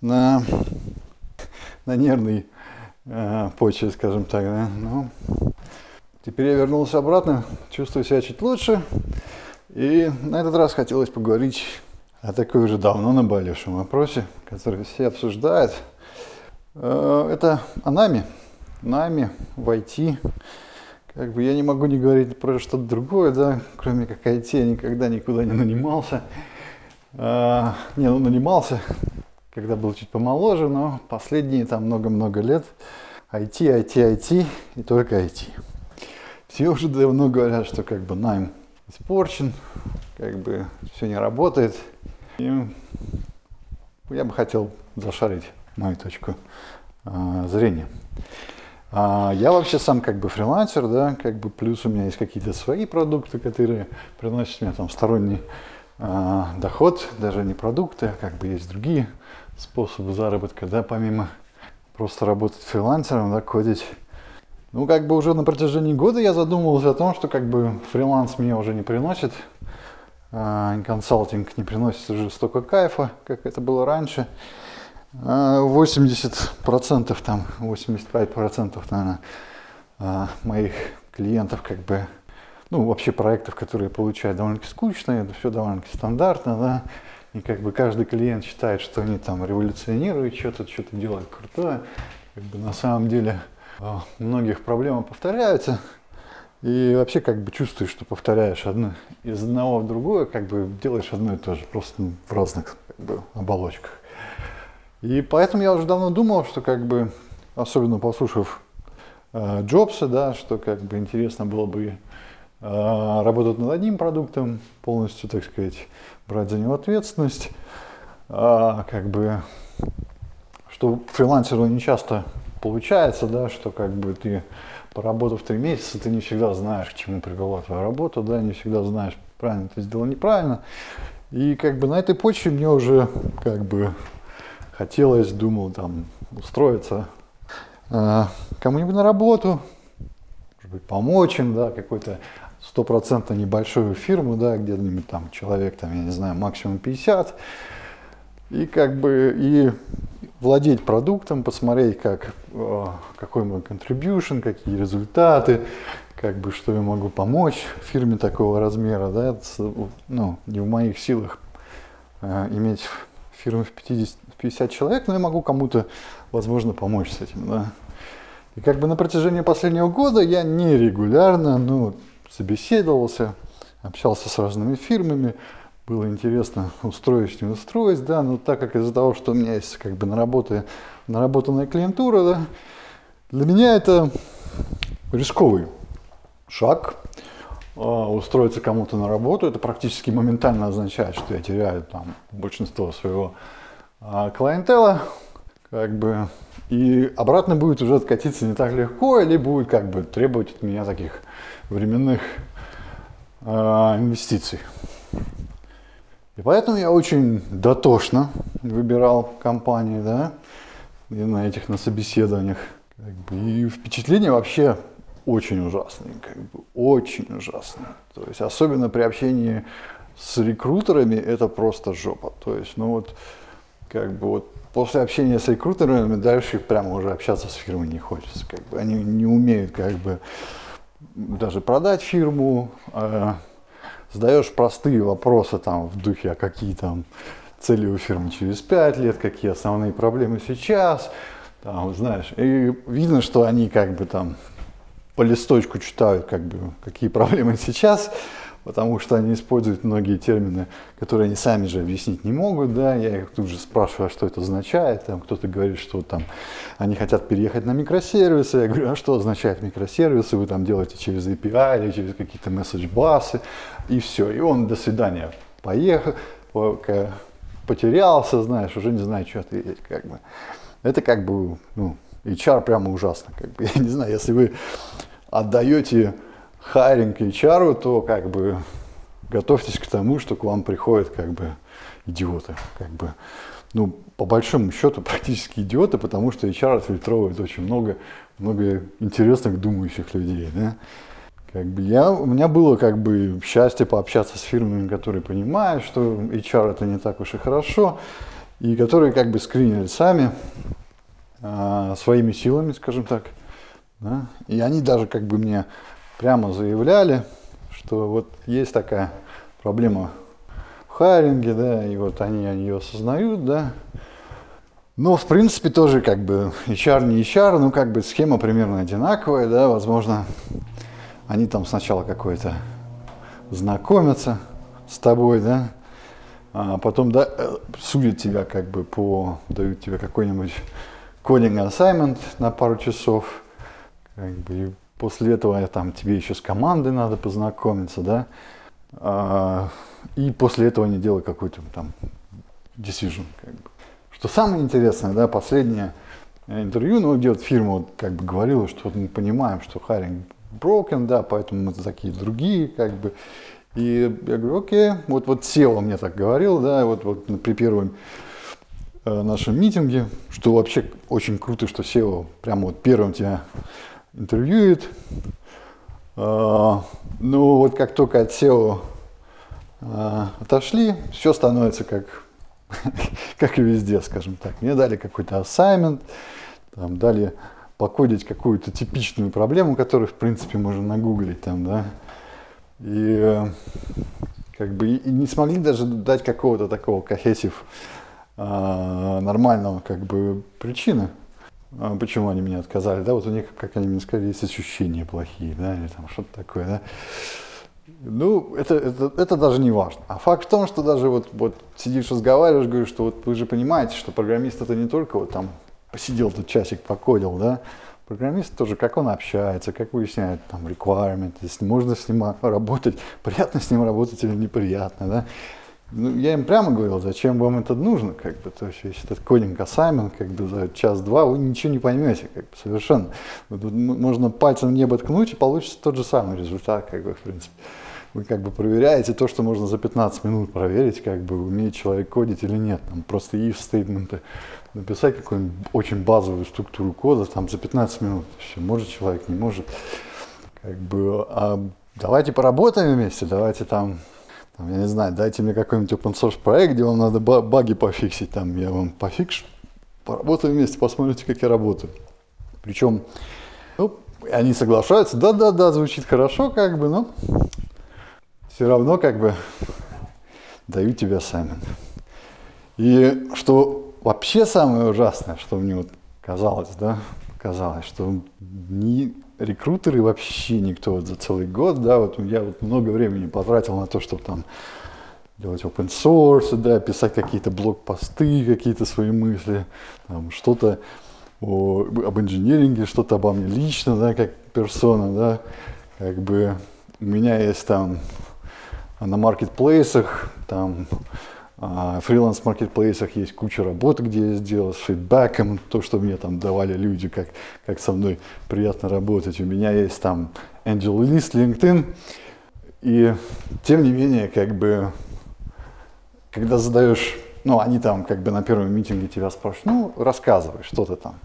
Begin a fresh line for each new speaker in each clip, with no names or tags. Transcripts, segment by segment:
на, на нервной э, почве, скажем так. Да? Но теперь я вернулся обратно, чувствую себя чуть лучше. И на этот раз хотелось поговорить о такой уже давно наболевшем вопросе, который все обсуждают. Э, это о нами, нами в IT. Как бы я не могу не говорить про что-то другое, да, кроме как IT, я никогда никуда не нанимался. А, не, ну нанимался, когда был чуть помоложе, но последние там много-много лет IT, IT, IT и только IT. Все уже давно говорят, что как бы найм испорчен, как бы все не работает. И я бы хотел зашарить мою точку а, зрения. А, я вообще сам как бы фрилансер, да, как бы плюс у меня есть какие-то свои продукты, которые приносят мне там сторонний а, доход, даже не продукты, а как бы есть другие способы заработка, да, помимо просто работать фрилансером, да, кодить. Ну, как бы уже на протяжении года я задумывался о том, что как бы фриланс мне уже не приносит, а, консалтинг не приносит уже столько кайфа, как это было раньше. 80%, там 85%, наверное, а, моих клиентов как бы, ну, вообще проектов, которые я получаю, довольно-таки скучные, это все довольно-таки стандартно, да, и как бы каждый клиент считает, что они там революционируют, что-то, что-то делают крутое. Как бы на самом деле а, многих проблемы повторяются, и вообще как бы чувствуешь, что повторяешь одно из одного в другое, как бы делаешь одно и то же, просто в разных как бы, оболочках. И поэтому я уже давно думал, что как бы, особенно послушав э, Джобса, да, что как бы интересно было бы работать над одним продуктом, полностью, так сказать, брать за него ответственность, а, как бы, что фрилансеру не часто получается, да, что как бы ты поработав три месяца, ты не всегда знаешь, к чему привела твоя работа, да, не всегда знаешь, правильно ты сделал, неправильно. И как бы на этой почве мне уже как бы хотелось, думал, там, устроиться э, кому-нибудь на работу, может быть, помочь им, да, какой-то стопроцентно небольшую фирму, да, где-нибудь там человек, там, я не знаю, максимум 50, и как бы, и владеть продуктом, посмотреть, как, э, какой мой contribution, какие результаты, как бы, что я могу помочь фирме такого размера, да, это, ну, не в моих силах э, иметь фирму в 50, 50 человек, но я могу кому-то, возможно, помочь с этим. Да. И как бы на протяжении последнего года я нерегулярно ну, собеседовался, общался с разными фирмами, было интересно устроить, не устроить, да, но так как из-за того, что у меня есть как бы наработанная, наработанная клиентура, да, для меня это рисковый шаг, а, устроиться кому-то на работу, это практически моментально означает, что я теряю там большинство своего а, клиентела, как бы, и обратно будет уже откатиться не так легко, или будет как бы требовать от меня таких временных э, инвестиций. И поэтому я очень дотошно выбирал компании, да, и на этих, на собеседованиях. Как бы, и впечатление вообще очень ужасные, как бы, очень ужасные. То есть, особенно при общении с рекрутерами, это просто жопа. То есть, ну вот, как бы вот после общения с рекрутерами дальше прямо уже общаться с фирмой не хочется. Как бы они не умеют как бы даже продать фирму, э, задаешь простые вопросы там в духе, а какие там цели у фирмы через пять лет, какие основные проблемы сейчас, там, знаешь, и видно, что они как бы там по листочку читают, как бы, какие проблемы сейчас, потому что они используют многие термины, которые они сами же объяснить не могут, да, я их тут же спрашиваю, а что это означает, там кто-то говорит, что там они хотят переехать на микросервисы, я говорю, а что означает микросервисы, вы там делаете через API или через какие-то месседж-басы, и все, и он до свидания, поехал, потерялся, знаешь, уже не знаю, что ответить, как бы. Это как бы, ну, HR прямо ужасно, как бы, я не знаю, если вы отдаете хайринг HR, то как бы готовьтесь к тому, что к вам приходят как бы идиоты. Как бы, ну, по большому счету, практически идиоты, потому что HR отфильтровывает очень много, много интересных думающих людей. Да? Как бы я, у меня было как бы счастье пообщаться с фирмами, которые понимают, что HR это не так уж и хорошо. и которые как бы скринили сами, а, своими силами, скажем так. Да? И они даже как бы мне прямо заявляли, что вот есть такая проблема в хайринге, да, и вот они, они ее осознают, да. Но, в принципе, тоже как бы HR не HR, ну, как бы схема примерно одинаковая, да, возможно, они там сначала какой-то знакомятся с тобой, да, а потом да, э, судят тебя как бы по, дают тебе какой-нибудь кодинг assignment на пару часов, как бы, после этого там тебе еще с командой надо познакомиться, да, а, и после этого они делают какой-то там decision, как бы. Что самое интересное, да, последнее интервью, ну, где вот фирма вот, как бы говорила, что вот мы понимаем, что хайринг broken, да, поэтому мы такие другие, как бы. И я говорю, окей, вот, вот SEO мне так говорил, да, вот, вот при первом э, нашем митинге, что вообще очень круто, что SEO прямо вот первым тебя интервьюет. Э, ну вот как только от SEO э, отошли, все становится как, как и везде, скажем так. Мне дали какой-то assignment, там, дали покодить какую-то типичную проблему, которую, в принципе, можно нагуглить там, да, и э, как бы и не смогли даже дать какого-то такого кохесив а, нормального как бы причины, а, почему они меня отказали, да, вот у них, как они мне сказали, есть ощущения плохие, да, или там что-то такое, да. Ну, это, это, это даже не важно. А факт в том, что даже вот, вот сидишь, разговариваешь, говоришь, что вот вы же понимаете, что программист это не только вот там посидел тут часик, покодил, да, программист тоже, как он общается, как выясняет там requirement, если можно с ним работать, приятно с ним работать или неприятно, да. Ну, я им прямо говорил, зачем вам это нужно, как бы, то есть, если этот кодинг assignment, как бы, за час-два, вы ничего не поймете, как бы, совершенно. Тут можно пальцем в небо ткнуть, и получится тот же самый результат, как бы, в принципе. Вы как бы проверяете то, что можно за 15 минут проверить, как бы, умеет человек кодить или нет. Там просто if стейтменты написать какую-нибудь очень базовую структуру кода там за 15 минут. Все, может человек, не может. Как бы, а давайте поработаем вместе, давайте там, там, я не знаю, дайте мне какой-нибудь open source проект, где вам надо баги пофиксить, там я вам пофикшу, поработаем вместе, посмотрите, как я работаю. Причем, ну, они соглашаются, да-да-да, звучит хорошо, как бы, но все равно как бы дают тебе assignment. И что вообще самое ужасное, что мне вот казалось, да, казалось, что ни рекрутеры вообще никто вот за целый год, да, вот я вот много времени потратил на то, чтобы там делать open source, да, писать какие-то блог-посты, какие-то свои мысли, там, что-то о, об инженеринге, что-то обо мне лично, да, как персона, да, как бы у меня есть там на маркетплейсах, там фриланс-маркетплейсах есть куча работы, где я сделал с фидбэком, то, что мне там давали люди, как, как со мной приятно работать. У меня есть там Angel List, LinkedIn. И тем не менее, как бы, когда задаешь, ну, они там как бы на первом митинге тебя спрашивают, ну, рассказывай, что ты там,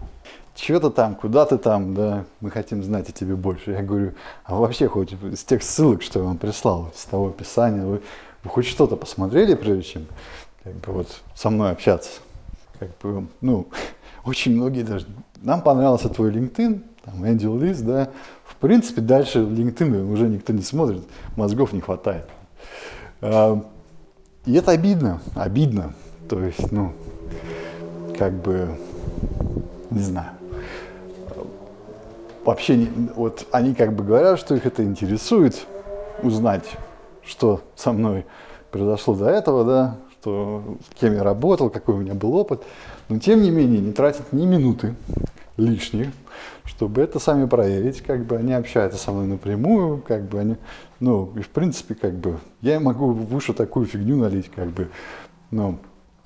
что ты там, куда ты там, да, мы хотим знать о тебе больше. Я говорю, а вообще хоть из тех ссылок, что я вам прислал, с того описания, вы вы хоть что-то посмотрели, прежде чем как бы, вот, со мной общаться? Как бы, ну, очень многие даже... Нам понравился твой LinkedIn, там, Angel List, да. В принципе, дальше LinkedIn уже никто не смотрит, мозгов не хватает. А, и это обидно, обидно. То есть, ну, как бы, не знаю. Вообще, вот они как бы говорят, что их это интересует, узнать что со мной произошло до этого, да, что, с кем я работал, какой у меня был опыт. Но тем не менее не тратить ни минуты лишних, чтобы это сами проверить, как бы они общаются со мной напрямую, как бы они, ну, и в принципе, как бы, я могу в уши такую фигню налить, как бы, ну,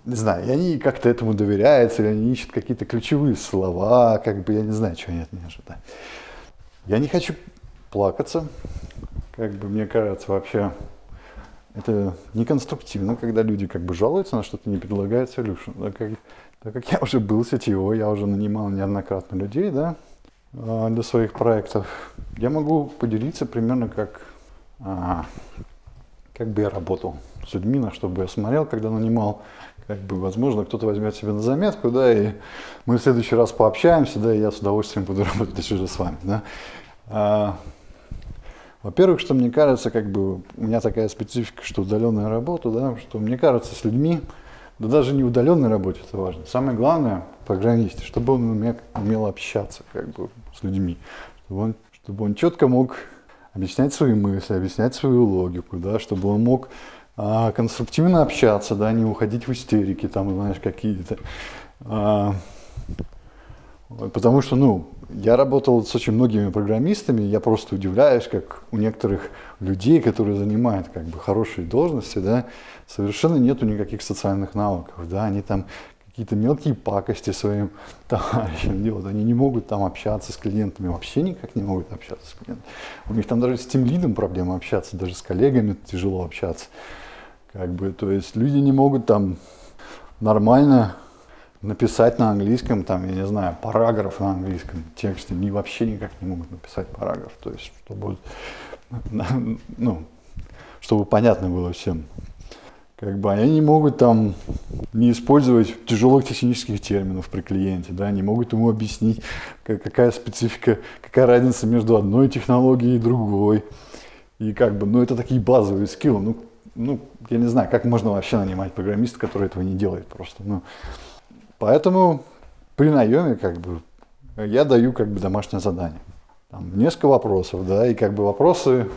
не знаю, и они как-то этому доверяются, или они ищут какие-то ключевые слова, как бы, я не знаю, чего они от меня ожидают. Я не хочу плакаться, как бы мне кажется, вообще это неконструктивно, когда люди как бы жалуются на что-то, не предлагают solution. Так как, так как я уже был сетевой, я уже нанимал неоднократно людей, да, а, для своих проектов, я могу поделиться примерно как, а, как бы я работал с людьми, на что бы я смотрел, когда нанимал, как бы, возможно, кто-то возьмет себе на заметку, да, и мы в следующий раз пообщаемся, да, и я с удовольствием буду работать уже с вами, да. А, во-первых, что мне кажется, как бы у меня такая специфика, что удаленная работа, да, что мне кажется, с людьми, да даже не удаленной работе это важно. Самое главное программисте, чтобы он умел, умел общаться как бы, с людьми, чтобы он, чтобы он четко мог объяснять свои мысли, объяснять свою логику, да, чтобы он мог а, конструктивно общаться, да, не уходить в истерики, там, знаешь, какие-то. А, потому что, ну, я работал с очень многими программистами, я просто удивляюсь, как у некоторых людей, которые занимают как бы хорошие должности, да, совершенно нету никаких социальных навыков, да, они там какие-то мелкие пакости своим товарищам делают. Они не могут там общаться с клиентами, вообще никак не могут общаться с клиентами. У них там даже с тем лидом проблема общаться, даже с коллегами тяжело общаться. Как бы, то есть люди не могут там нормально написать на английском, там, я не знаю, параграф на английском тексте, они вообще никак не могут написать параграф. То есть, чтобы, ну, чтобы понятно было всем. Как бы они не могут там не использовать тяжелых технических терминов при клиенте, да, не могут ему объяснить, какая специфика, какая разница между одной технологией и другой. И как бы, ну, это такие базовые скиллы. Ну, ну, я не знаю, как можно вообще нанимать программиста, который этого не делает просто. Ну, поэтому при наеме, как бы, я даю как бы домашнее задание. Там несколько вопросов, да, и как бы вопросы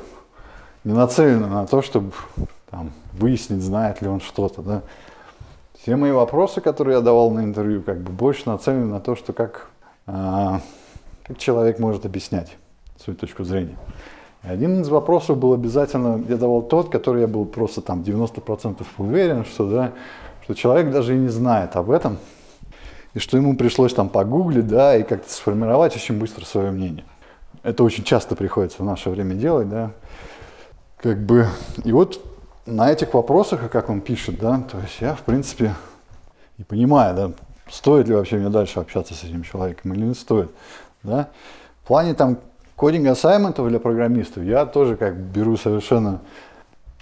не нацелены на то, чтобы там, выяснить, знает ли он что-то. Да. Все мои вопросы, которые я давал на интервью, как бы больше нацелены на то, что как, а, как человек может объяснять свою точку зрения. И один из вопросов был обязательно, я давал тот, который я был просто там 90% уверен, что, да, что человек даже и не знает об этом, и что ему пришлось там погуглить, да, и как-то сформировать очень быстро свое мнение. Это очень часто приходится в наше время делать, да. Как бы, и вот на этих вопросах, как он пишет, да, то есть я, в принципе, не понимаю, да, стоит ли вообще мне дальше общаться с этим человеком или не стоит, да. В плане там кодинг ассайментов для программистов я тоже как беру совершенно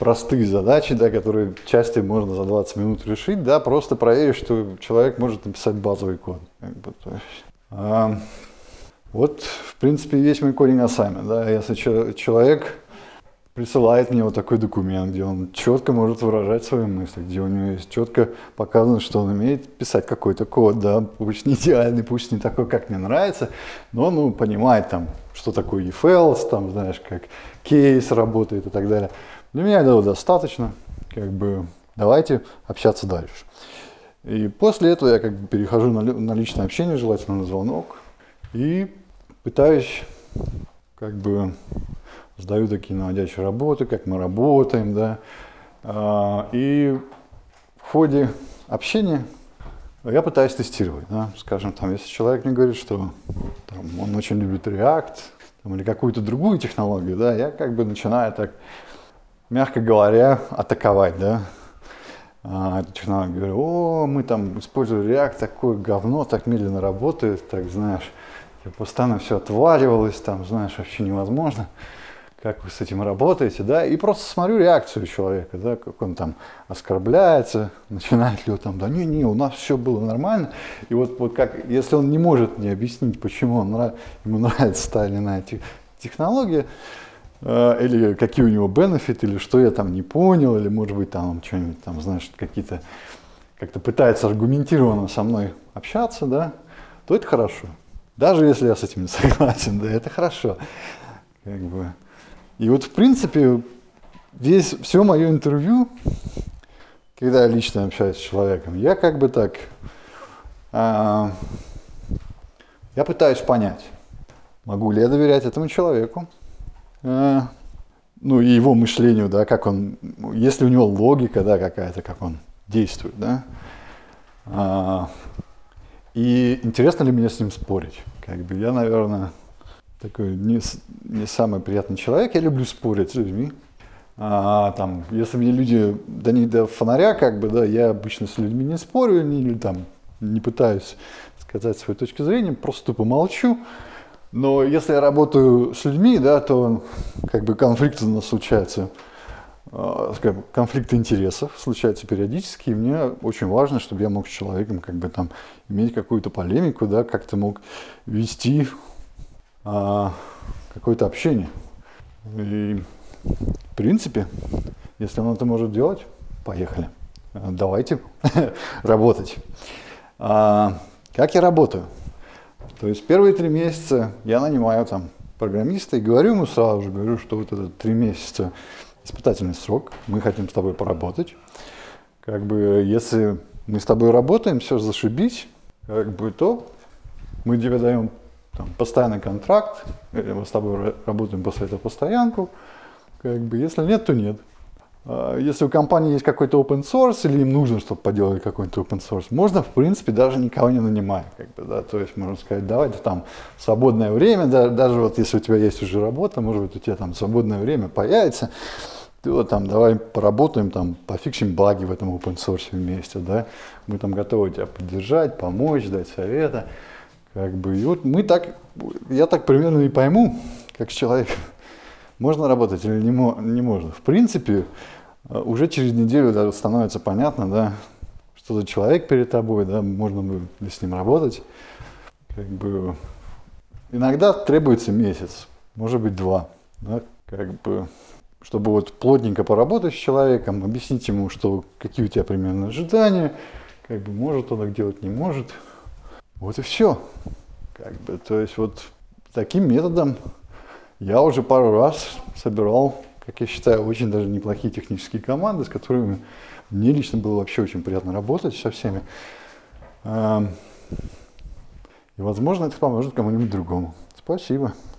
простые задачи, да, которые части можно за 20 минут решить, да, просто проверить, что человек может написать базовый код. А, вот, в принципе, весь мой кодинг ассаймент, да, если человек присылает мне вот такой документ, где он четко может выражать свои мысли, где у него есть четко показано, что он умеет писать какой-то код, да, пусть не идеальный, пусть не такой, как мне нравится, но ну, понимает там, что такое if там, знаешь, как кейс работает и так далее. Для меня этого достаточно, как бы, давайте общаться дальше. И после этого я как бы перехожу на, личное общение, желательно на звонок, и пытаюсь как бы сдаю такие наводящие работы, как мы работаем, да. А, и в ходе общения я пытаюсь тестировать, да. Скажем, там, если человек мне говорит, что там, он очень любит React там, или какую-то другую технологию, да, я как бы начинаю так, мягко говоря, атаковать, да, а. Говорю, о, мы там используем React, такое говно, так медленно работает, так, знаешь, постоянно все отваливалось, там, знаешь, вообще невозможно. Как вы с этим работаете, да, и просто смотрю реакцию человека, да, как он там оскорбляется, начинает ли он там, да не, не, у нас все было нормально, и вот, вот как, если он не может мне объяснить, почему он, ему нравится та или иная технология, или какие у него бенефиты, или что я там не понял, или может быть там что-нибудь там, знаешь, какие-то, как-то пытается аргументированно со мной общаться, да, то это хорошо. Даже если я с этим не согласен, да, это хорошо. Как бы. И вот, в принципе, весь, все мое интервью, когда я лично общаюсь с человеком, я как бы так, а, я пытаюсь понять, могу ли я доверять этому человеку, ну и его мышлению, да, как он, если у него логика, да, какая-то, как он действует, да, а, и интересно ли мне с ним спорить, как бы я, наверное, такой не, не самый приятный человек. Я люблю спорить с людьми. А, там, если мне люди да не до фонаря, как бы, да, я обычно с людьми не спорю, не, там, не пытаюсь сказать свою точку зрения, просто тупо молчу. Но если я работаю с людьми, да, то как бы конфликты у нас случаются э, скажем, конфликты интересов случаются периодически, и мне очень важно, чтобы я мог с человеком как бы там иметь какую-то полемику, да, как-то мог вести а, какое-то общение. И в принципе, если он это может делать, поехали. Давайте работать. А, как я работаю? То есть первые три месяца я нанимаю там программиста и говорю ему сразу же, говорю, что вот это три месяца испытательный срок, мы хотим с тобой поработать. Как бы, если мы с тобой работаем, все зашибись, как бы, то мы тебе даем там, постоянный контракт, мы с тобой работаем после этого постоянку, как бы, если нет, то нет. А если у компании есть какой-то open source или им нужно, чтобы поделать какой-то open source, можно, в принципе, даже никого не нанимать. Как бы, да? То есть можно сказать, давайте там свободное время, да, даже вот если у тебя есть уже работа, может быть, у тебя там свободное время появится, ты вот там давай поработаем, там, пофиксим баги в этом open source вместе, да, мы там готовы тебя поддержать, помочь, дать совета, как бы, и вот мы так, я так примерно и пойму, как с человеком, можно работать или не, не можно. В принципе, э, уже через неделю даже становится понятно, да, что за человек перед тобой, да, можно бы с ним работать. Как бы, иногда требуется месяц, может быть два, да, как бы, чтобы вот плотненько поработать с человеком, объяснить ему, что какие у тебя примерно ожидания, как бы может он так делать, не может. Вот и все. Как бы, то есть вот таким методом я уже пару раз собирал, как я считаю, очень даже неплохие технические команды, с которыми мне лично было вообще очень приятно работать со всеми. Эм, и, возможно, это поможет кому-нибудь другому. Спасибо.